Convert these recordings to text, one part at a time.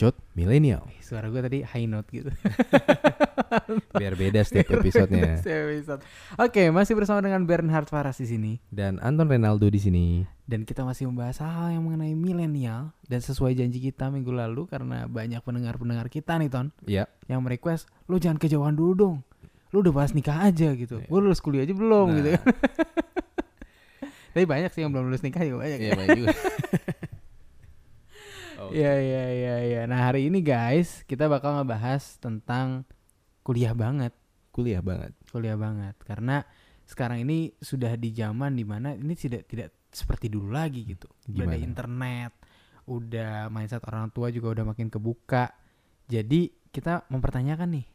Bacot milenial. Suara gue tadi high note gitu. Biar beda setiap episodenya. Setiap episode. Oke, masih bersama dengan Bernhard Faras di sini Dan Anton Renaldo di sini. dan kita masih membahas hal yang mengenai milenial dan sesuai janji kita minggu lalu karena banyak pendengar-pendengar kita nih Ton Ya, yang merequest lu jangan kejauhan dulu dong. Lu udah bahas nikah aja gitu. Iya. Gue lulus kuliah aja belum Nah. gitu kan. Tapi banyak sih yang belum lulus nikah juga banyak. iya ya. baik juga. Oke. Iya iya iya iya. Nah, hari ini guys, kita bakal ngebahas tentang kuliah banget. Kuliah banget. kuliah banget karena sekarang ini sudah di zaman di mana ini tidak tidak seperti dulu lagi gitu udah ada internet udah mindset orang tua juga udah makin kebuka jadi kita mempertanyakan nih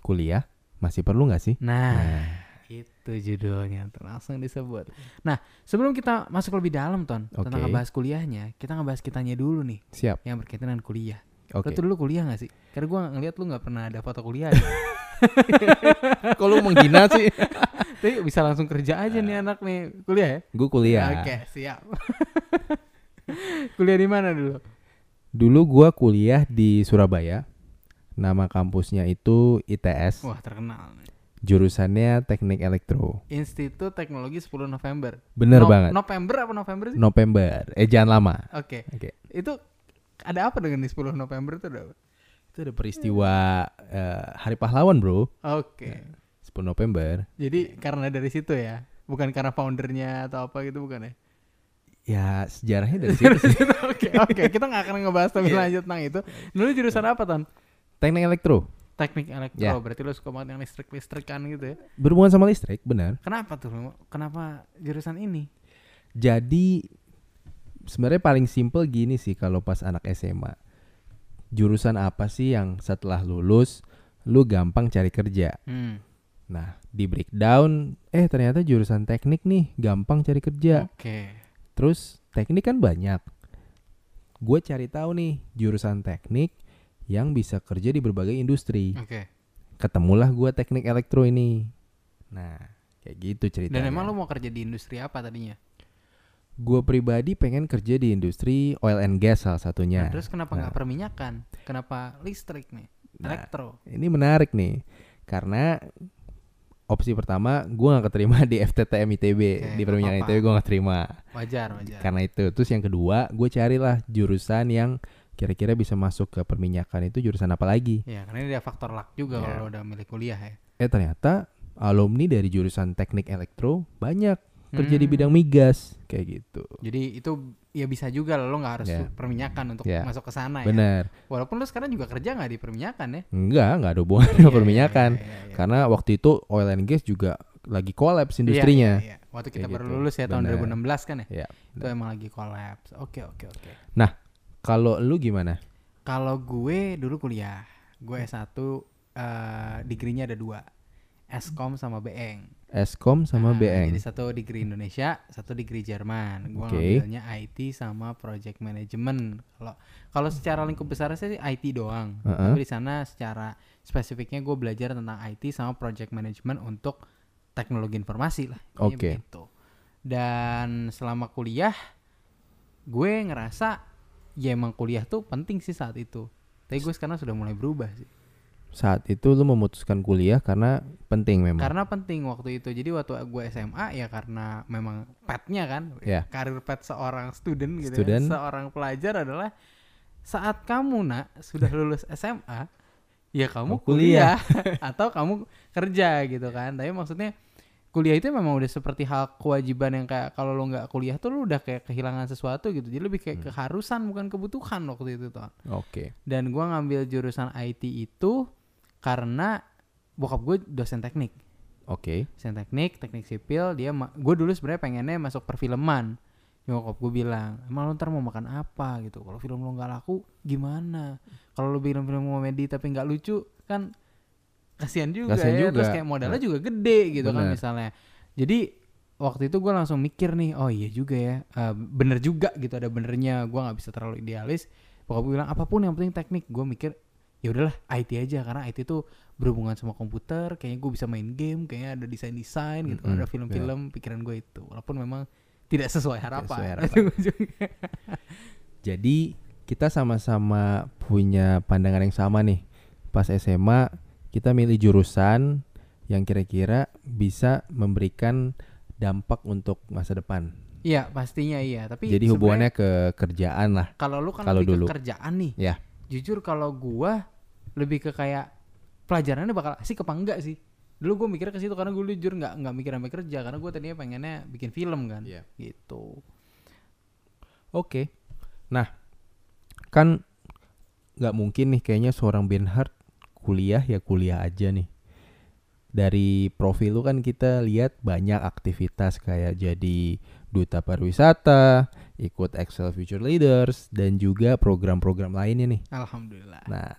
Kuliah masih perlu nggak sih? nah, Nah, itu judulnya langsung disebut nah sebelum kita masuk lebih dalam ton tentang Oke. ngebahas kuliahnya kita ngebahas kitanya dulu nih siap. yang berkaitan dengan kuliah Oke. lo tuh dulu kuliah gak sih karena gua ngeliat lu nggak pernah ada foto kuliah Kalau menghina sih. tapi bisa langsung kerja aja nih anak nih kuliah ya Gue kuliah. Oke, siap. kuliah di mana dulu? Dulu gua kuliah di Surabaya. Nama kampusnya itu ITS. Wah, terkenal. nih. Jurusannya Teknik Elektro. Institut Teknologi 10 November. Bener No- banget. November apa November sih? November. Eh jangan lama. Oke. Oke. Itu ada apa dengan di 10 November itu ada apa? Itu ada peristiwa eh, Hari Pahlawan, Bro. Oke. 10 November. Jadi karena dari situ ya. Bukan karena foundernya atau apa gitu bukan ya? Ya, sejarahnya dari situ sih. Oke, oke. Kita nggak akan ngebahas lebih Iya. lanjut tentang itu. Dulu jurusan apa, Ton? Teknik Elektro. Teknik elektro. Ya. Berarti lu suka banget yang listrik-listrikan gitu ya. Berhubungan sama listrik, benar. Kenapa tuh? lu? Kenapa jurusan ini? Jadi sebenarnya paling simple gini sih kalau pas anak SMA. Jurusan apa sih yang setelah lulus lu gampang cari kerja? Hmm. Nah, di breakdown eh ternyata jurusan teknik nih gampang cari kerja. Oke. Terus teknik kan banyak. Gue cari tahu nih jurusan teknik yang bisa kerja di berbagai industri. Oke. Ketemulah gue teknik elektro ini. Nah, kayak gitu ceritanya. Dan emang lu mau kerja di industri apa tadinya? Gue pribadi pengen kerja di industri oil and gas salah satunya. Nah, terus kenapa nggak Nah. perminyakan? Kenapa listrik nih? Nah, Elektro. ini menarik nih, karena opsi pertama gue gak keterima di FTTM ITB Oke, di nggak perminyakan apa-apa. ITB gue gak terima Wajar, wajar. karena itu. Terus yang kedua gue carilah jurusan yang kira-kira bisa masuk ke perminyakan itu jurusan apa lagi? Ya, karena ini ada faktor luck juga Ya. kalau udah milih kuliah ya. Eh ternyata alumni dari jurusan teknik elektro banyak kerja di Hmm. bidang migas kayak gitu. Jadi itu ya bisa juga lo nggak harus Ya. perminyakan untuk Ya. masuk ke sana ya. Bener. Walaupun lo sekarang juga kerja nggak di perminyakan ya. Enggak, enggak ada hubungan sama Iya, perminyakan. iya, iya, iya. Karena waktu itu oil and gas juga lagi kolaps Iya, industrinya. iya, iya. Waktu kita Kayak baru gitu. lulus ya tahun Bener. 2016 kan ya. Itu emang lagi kolaps. Oke, oke, oke. Kalau lu gimana? Kalau gue dulu kuliah, gue S1 eh degree-nya ada dua. Eskom sama BEng. Eskom sama Nah, BN. Jadi satu degree Indonesia, satu degree Jerman. Gua Oke. ngambilnya IT sama project management. Kalau kalau secara lingkup besar sih IT doang. Heeh. Tapi di sana secara spesifiknya gue belajar tentang IT sama project management untuk teknologi informasi lah. Oke. begitu. Dan selama kuliah gue ngerasa ya emang kuliah tuh penting sih saat itu. Tapi gue sekarang sudah mulai berubah sih. Saat itu lu memutuskan kuliah karena penting memang. Karena penting waktu itu. Jadi waktu gue SMA ya karena memang petnya kan, Ya. karir pet seorang student gitu, Student. ya, seorang pelajar adalah saat kamu nak sudah lulus SMA, ya kamu Mau kuliah. kuliah atau kamu kerja gitu kan. Tapi maksudnya kuliah itu memang udah seperti hal kewajiban yang kayak kalau lo nggak kuliah tuh lo udah kayak kehilangan sesuatu gitu. Jadi lebih Hmm. kayak keharusan bukan kebutuhan waktu itu tuh. Oke. Dan gua ngambil jurusan IT itu karena bokap gue dosen teknik Oke. dosen teknik teknik sipil dia gue dulu sebenarnya pengennya masuk perfilman nyokap gue bilang emang lo ntar mau makan apa gitu kalau film lo nggak laku gimana kalau lo bikin film komedi tapi nggak lucu kan kasihan juga Kasihan ya juga. terus kayak modalnya juga gede gitu kan Bener. misalnya jadi waktu itu gue langsung mikir nih oh iya juga ya eh, bener juga gitu ada benernya gue nggak bisa terlalu idealis bokap gue bilang apa pun yang penting teknik gue mikir ya udahlah IT aja karena IT itu berhubungan sama komputer kayaknya gue bisa main game kayaknya ada desain desain gitu Mm-mm, ada film-film pikiran gue itu walaupun memang tidak sesuai harapan sesuai harapan. Jadi kita sama-sama punya pandangan yang sama nih. Pas SMA kita milih jurusan yang kira-kira bisa memberikan dampak untuk masa depan. Iya pastinya iya. Tapi Jadi hubungannya ke kerjaan lah. kalau lu kan kalau lebih dulu. ke kerjaan nih. Ya. Jujur kalau gua lebih ke kayak pelajarannya bakal asik apa enggak sih? Dulu gue mikirnya ke situ karena gue jujur nggak nggak mikir sampai kerja karena gue tadinya pengennya bikin film kan. Iya. Gitu. Oke. Nah, kan nggak mungkin nih kayaknya seorang Benhard kuliah ya kuliah aja nih. Dari profil lu kan kita lihat banyak aktivitas kayak jadi duta pariwisata, ikut Excel Future Leaders dan juga program-program lainnya nih. Alhamdulillah. Nah,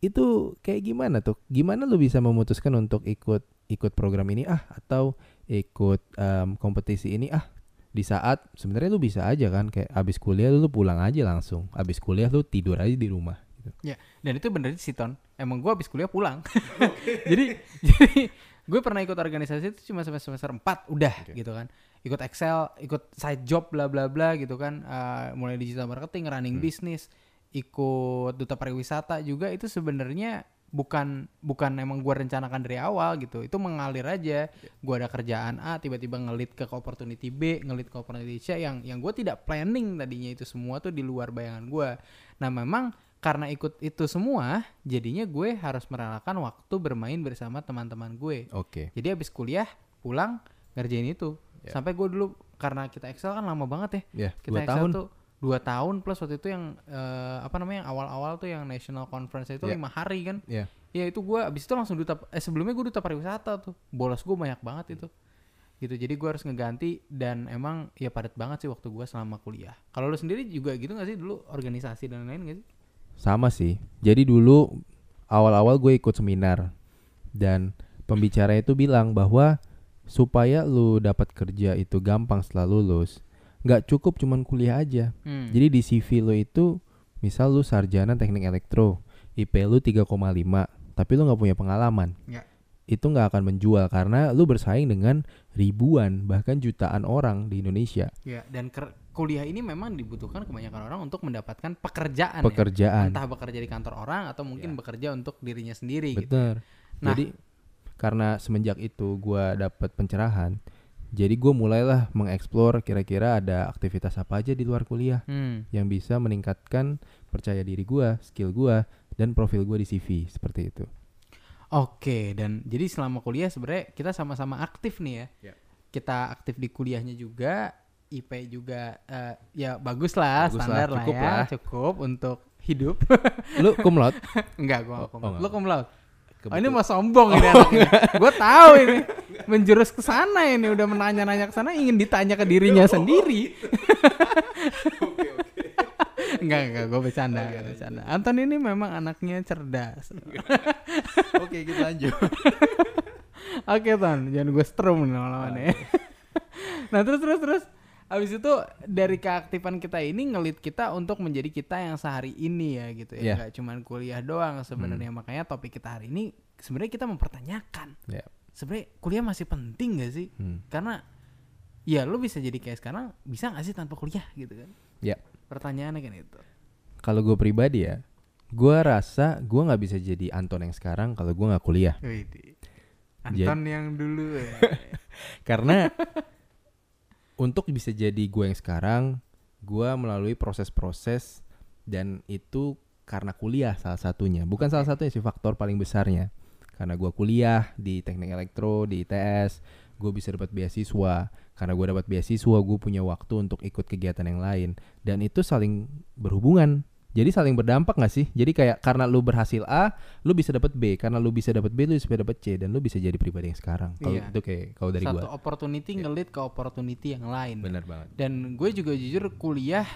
itu kayak gimana tuh? Gimana lu bisa memutuskan untuk ikut ikut program ini ah atau ikut em, kompetisi ini ah di saat sebenarnya lu bisa aja kan kayak abis kuliah lu pulang aja langsung. Abis kuliah lu tidur aja di rumah. Gitu. Ya, dan itu bener sih Ton. Emang gue habis kuliah pulang. jadi jadi gue pernah ikut organisasi itu cuma sampai semester 4 udah Oke. gitu kan. Ikut Excel, ikut side job bla bla bla gitu kan. Eh, mulai digital marketing, running Hmm. bisnis, ikut duta pariwisata juga itu sebenarnya bukan bukan emang gue rencanakan dari awal gitu itu mengalir aja gue ada kerjaan A tiba-tiba ngelit ke opportunity B ngelit ke opportunity C yang yang gue tidak planning tadinya itu semua tuh di luar bayangan gue nah memang karena ikut itu semua jadinya gue harus merelakan waktu bermain bersama teman-teman gue Oke. jadi habis kuliah pulang ngerjain itu Ya. sampai gue dulu karena kita Excel kan lama banget ya Ya, kita dua Excel tahun. tuh dua tahun plus waktu itu yang eh, apa namanya yang awal-awal tuh yang national conference itu Ya. lima hari kan Ya. ya itu gue abis itu langsung duta eh sebelumnya gue duta pariwisata tuh bolos gue banyak banget itu gitu jadi gue harus ngeganti dan emang ya padat banget sih waktu gue selama kuliah kalau lu sendiri juga gitu gak sih dulu organisasi dan lain-lain gak sih Sama sih. Jadi dulu awal-awal gue ikut seminar dan pembicara itu bilang bahwa supaya lu dapat kerja itu gampang setelah lulus, nggak cukup cuman kuliah aja. Hmm. Jadi di CV lo itu misal lu sarjana teknik elektro, IP lu 3,5, tapi lu nggak punya pengalaman. Ya. Itu nggak akan menjual karena lu bersaing dengan ribuan bahkan jutaan orang di Indonesia. ya dan ker- kuliah ini memang dibutuhkan kebanyakan orang untuk mendapatkan pekerjaan ya. Pekerjaan. entah bekerja di kantor orang atau mungkin bekerja untuk dirinya sendiri gitu Bener. Nah. Jadi karena semenjak itu gua dapat pencerahan, jadi gue mulailah mengeksplor kira-kira ada aktivitas apa aja di luar kuliah hmm. yang bisa meningkatkan percaya diri gua, skill gua, dan profil gua di CV seperti itu. Oke, dan jadi selama kuliah sebenarnya kita sama-sama aktif nih ya. Ya. Kita aktif di kuliahnya juga, IP juga eh, ya bagus lah, Bagus standar lah, cukup ya, lah. cukup untuk hidup. Lu cum laude? Enggak, gua Oh, cum oh. Lu cum laude? Oh, ini Kebetul- mau sombong ini anaknya. Gue tahu ini. Menjurus ke sana ini udah menanya-nanya ke sana ingin ditanya ke dirinya sendiri. Enggak, enggak, gue bercanda, gua bercanda. Anton ini memang anaknya cerdas. Oke, kita lanjut. Oke Ton, jangan gue strum nih lama-lama nih. nah terus terus terus, abis itu dari keaktifan kita ini ngelit kita untuk menjadi kita yang sehari ini ya gitu ya, nggak cuman kuliah doang sebenarnya makanya topik kita hari ini sebenarnya kita mempertanyakan Ya. sebenarnya kuliah masih penting gak sih? Hmm. Karena ya lu bisa jadi kayak sekarang bisa gak sih tanpa kuliah gitu kan? Ya. Pertanyaannya kan itu. Kalau gue pribadi ya, gua rasa gua nggak bisa jadi Anton yang sekarang kalau gua nggak kuliah. Jadi- Anton yang dulu ya. Karena untuk bisa jadi gue yang sekarang, gue melalui proses-proses dan itu karena kuliah salah satunya. Bukan salah satunya sih faktor paling besarnya. Karena gue kuliah di teknik elektro, di ITS, gue bisa dapat beasiswa. Karena gue dapat beasiswa, gue punya waktu untuk ikut kegiatan yang lain. Dan itu saling berhubungan. Jadi saling berdampak gak sih? Jadi kayak karena lu berhasil A, lu bisa dapat B. Karena lu bisa dapat B, lu bisa dapat C. Dan lu bisa jadi pribadi yang sekarang. Kalau Iya. itu kayak kalau dari Satu gue. opportunity ngelit ke opportunity yang lain. Bener banget. Dan gue juga jujur kuliah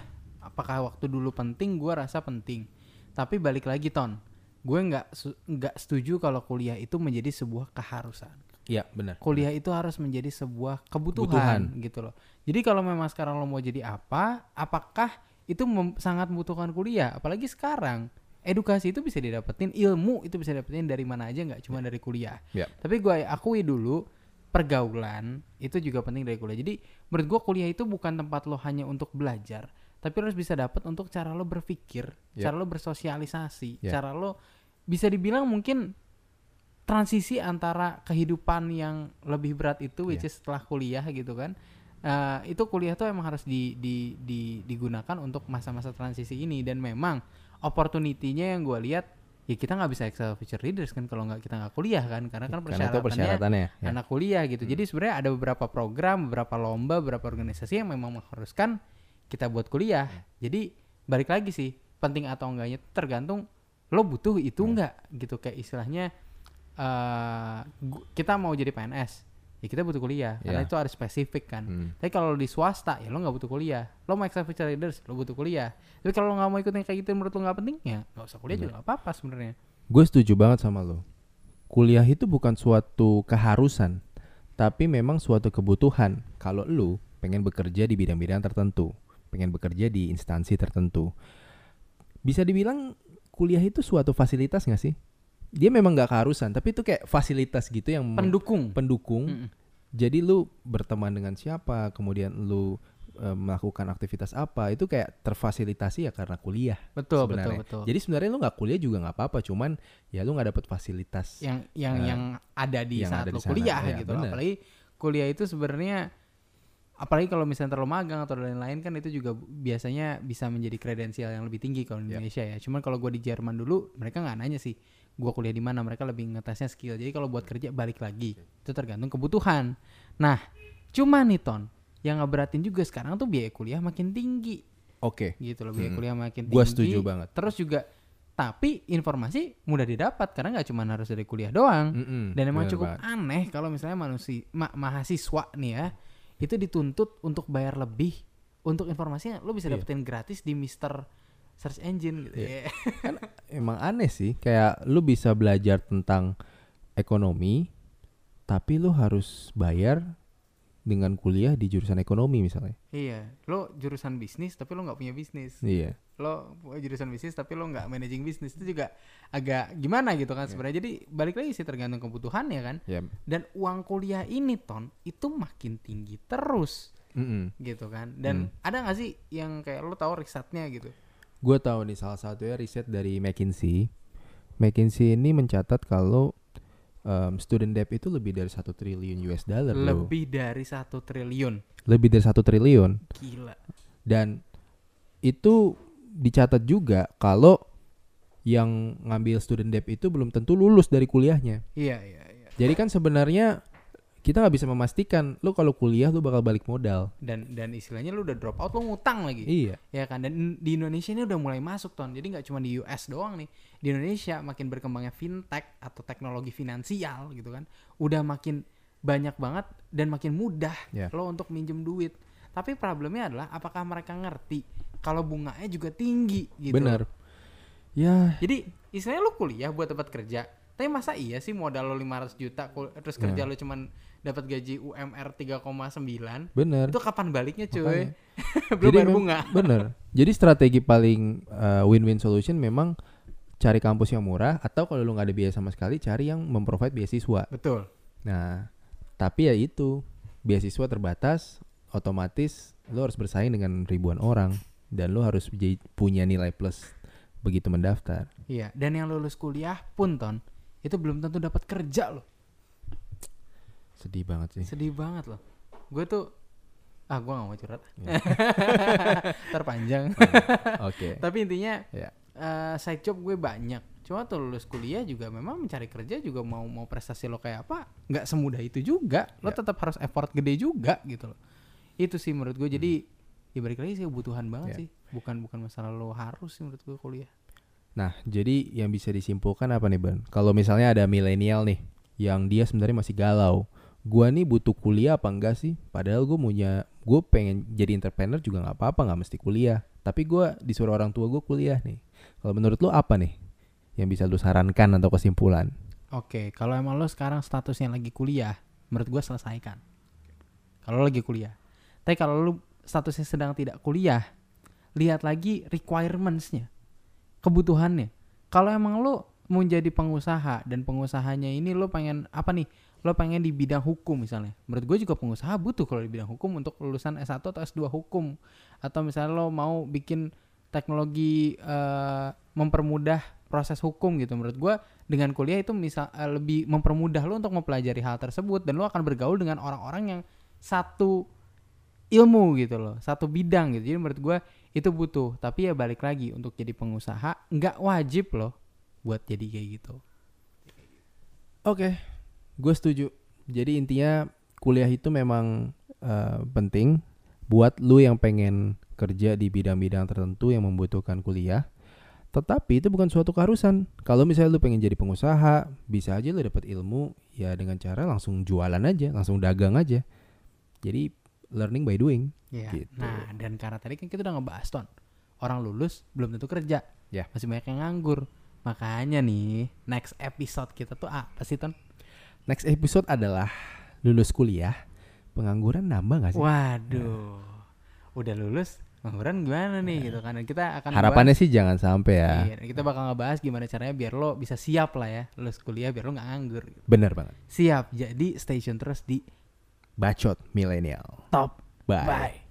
apakah waktu dulu penting? Gue rasa penting. Tapi balik lagi ton, gue nggak nggak setuju kalau kuliah itu menjadi sebuah keharusan. Iya benar. Kuliah itu harus menjadi sebuah kebutuhan, Kebutuhan. gitu loh. Jadi kalau memang sekarang lo mau jadi apa, apakah itu mem- sangat membutuhkan kuliah? Apalagi sekarang edukasi itu bisa didapetin, ilmu itu bisa didapetin dari mana aja nggak cuma dari kuliah. Ya. Tapi gue akui dulu pergaulan itu juga penting dari kuliah. Jadi menurut gue kuliah itu bukan tempat lo hanya untuk belajar, tapi lo harus bisa dapat untuk cara lo berpikir, Ya. cara lo bersosialisasi, Ya. cara lo bisa dibilang mungkin transisi antara kehidupan yang lebih berat itu which Ya. is setelah kuliah gitu kan. Eh, itu kuliah tuh emang harus di, di, di- digunakan untuk masa-masa transisi ini dan memang opportunity-nya yang gue lihat ya kita nggak bisa Excel feature readers kan kalau nggak kita nggak kuliah kan karena kan Karena itu persyaratannya persyaratannya. ya. anak kuliah gitu. Jadi sebenarnya ada beberapa program, beberapa lomba, beberapa organisasi yang memang mengharuskan kita buat kuliah. Jadi balik lagi sih, penting atau enggaknya itu tergantung lo butuh itu enggak gitu kayak istilahnya eh gu- kita mau jadi PNS, ya kita butuh kuliah karena Ya. itu harus spesifik kan. Hmm. Tapi kalau di swasta ya lo nggak butuh kuliah. Lo mau Excel feature readers, lo butuh kuliah. Tapi kalau lo nggak mau ikut yang kayak gitu menurut lo nggak penting ya nggak usah kuliah juga nggak apa-apa sebenarnya. Gue setuju banget sama lo. Kuliah itu bukan suatu keharusan, tapi memang suatu kebutuhan. Kalau lu pengen bekerja di bidang-bidang tertentu, pengen bekerja di instansi tertentu, bisa dibilang kuliah itu suatu fasilitas nggak sih? Dia memang nggak keharusan, tapi itu kayak fasilitas gitu yang Pendukung. pendukung. Mm-mm. Jadi lu berteman dengan siapa, kemudian lu eh, melakukan aktivitas apa, itu kayak terfasilitasi ya karena kuliah. Betul, betul, sebenarnya. betul. Jadi sebenarnya lu nggak kuliah juga nggak apa-apa, cuman ya lu nggak dapet fasilitas. yang yang Eh, yang ada di yang saat ada lo di sana, kuliah ya, gitu bener. apalagi kuliah itu sebenarnya apalagi kalau misalnya terlalu magang atau lain-lain kan itu juga biasanya bisa menjadi kredensial yang lebih tinggi kalau di Ya. Indonesia ya. Cuman kalau gue di Jerman dulu mereka nggak nanya sih gue kuliah di mana mereka lebih ngetesnya skill. Jadi kalau buat kerja balik lagi. Itu tergantung kebutuhan. Nah cuma nih ton yang ngeberatin juga sekarang tuh biaya kuliah makin tinggi. Oke, gitu loh biaya Mm-mm. kuliah makin tinggi. Gua setuju banget. terus juga tapi informasi mudah didapat karena nggak cuma harus dari kuliah doang. Mm-mm, dan emang cukup banget. aneh kalau misalnya manusia ma- mahasiswa nih ya itu dituntut untuk bayar lebih untuk informasinya lo bisa Iya. dapetin gratis di Mister Search Engine gitu Iya. ya. Emang aneh sih, kayak lu bisa belajar tentang ekonomi, tapi lu harus bayar dengan kuliah di jurusan ekonomi misalnya. iya, lo jurusan bisnis tapi lo nggak punya bisnis. Iya. Lo jurusan bisnis tapi lo nggak managing bisnis itu juga agak gimana gitu kan Iya. sebenarnya. Jadi balik lagi sih tergantung kebutuhan ya kan. Ya. Dan uang kuliah ini ton itu makin tinggi terus mm-mm. gitu kan. Dan Hmm. ada nggak sih yang kayak lo tahu risetnya gitu? Gue tahu nih salah satunya riset dari McKinsey. McKinsey ini mencatat kalau um, student debt itu lebih dari satu triliun US dollar loh. Lebih dari satu triliun. Lebih dari satu triliun. Gila. Dan itu dicatat juga kalau yang ngambil student debt itu belum tentu lulus dari kuliahnya. Iya iya iya. Jadi kan sebenarnya kita nggak bisa memastikan lu kalau kuliah lu bakal balik modal. Dan dan istilahnya lu udah drop out lu ngutang lagi. Iya. Ya kan dan di Indonesia ini udah mulai masuk ton. Jadi nggak cuma di US doang nih. Di Indonesia makin berkembangnya fintech atau teknologi finansial gitu kan. Udah makin banyak banget dan makin mudah Ya. lo untuk minjem duit. Tapi problemnya adalah apakah mereka ngerti kalau bunganya juga tinggi gitu. Bener. Ya, Jadi istilahnya lu kuliah buat dapat kerja. Tapi masa iya sih modal lo 500 juta terus kerja Ya. lo cuman dapat gaji UMR 3,9 bener. itu kapan baliknya cuy? Belum bayar mem- bunga. Bener. Jadi strategi paling uh, win-win solution memang cari kampus yang murah atau kalau lu nggak ada biaya sama sekali cari yang memprovide beasiswa. Betul. Nah, tapi ya itu beasiswa terbatas, otomatis lu harus bersaing dengan ribuan orang dan lu harus jadi- punya nilai plus begitu mendaftar. Iya, dan yang lulus kuliah pun ton itu belum tentu dapat kerja loh. Sedih banget sih. Sedih banget loh. Gue tuh ah gue gak mau curhat. Ya. Terpanjang. Oke. Tapi intinya Ya. eh, side job gue banyak. Cuma tuh lulus kuliah juga memang mencari kerja juga mau mau prestasi lo kayak apa nggak semudah itu juga. Lo Ya. tetap harus effort gede juga gitu loh. Itu sih menurut gue. Jadi ya balik lagi sih kebutuhan banget Ya. sih. Bukan bukan masalah lo harus sih menurut gue kuliah. Nah, jadi yang bisa disimpulkan apa nih, Ban? Kalau misalnya ada milenial nih yang dia sebenarnya masih galau. Gua nih butuh kuliah apa enggak sih? Padahal gue punya gue pengen jadi entrepreneur juga nggak apa-apa, nggak mesti kuliah. Tapi gua disuruh orang tua gue kuliah nih. Kalau menurut lu apa nih yang bisa lu sarankan atau kesimpulan? Oke, kalau emang lo sekarang statusnya lagi kuliah, menurut gue selesaikan. Kalau lo lagi kuliah. Tapi kalau lo statusnya sedang tidak kuliah, lihat lagi requirements-nya, kebutuhannya. Kalau emang lo mau jadi pengusaha dan pengusahanya ini lo pengen apa nih? Lo pengen di bidang hukum misalnya. Menurut gue juga pengusaha butuh kalau di bidang hukum untuk lulusan S1 atau S2 hukum. Atau misalnya lo mau bikin teknologi eh, mempermudah proses hukum gitu. Menurut gue dengan kuliah itu misal eh, lebih mempermudah lo untuk mempelajari hal tersebut dan lo akan bergaul dengan orang-orang yang satu ilmu gitu loh, satu bidang gitu. Jadi menurut gue itu butuh. Tapi ya balik lagi untuk jadi pengusaha nggak wajib loh buat jadi kayak gitu. Oke, gue setuju. Jadi intinya kuliah itu memang eh, penting buat lu yang pengen kerja di bidang-bidang tertentu yang membutuhkan kuliah. Tetapi itu bukan suatu keharusan. Kalau misalnya lu pengen jadi pengusaha, bisa aja lu dapat ilmu ya dengan cara langsung jualan aja, langsung dagang aja. Jadi learning by doing. Ya. Gitu. Nah, dan karena tadi kan kita udah ngebahas ton. Orang lulus belum tentu kerja. Ya. Masih banyak yang nganggur. Makanya nih, next episode kita tuh apa sih ton? Next episode adalah lulus kuliah, pengangguran nambah gak sih? Waduh. Udah lulus, pengangguran gimana nih gitu kan. Dan kita akan Harapannya sih jangan sampai ya. Iya, kita bakal ngebahas gimana caranya biar lo bisa siap lah ya lulus kuliah biar lo nggak nganggur. Bener banget. Siap. Jadi stay tune terus di Bacot milenial. Top. Bye. Bye.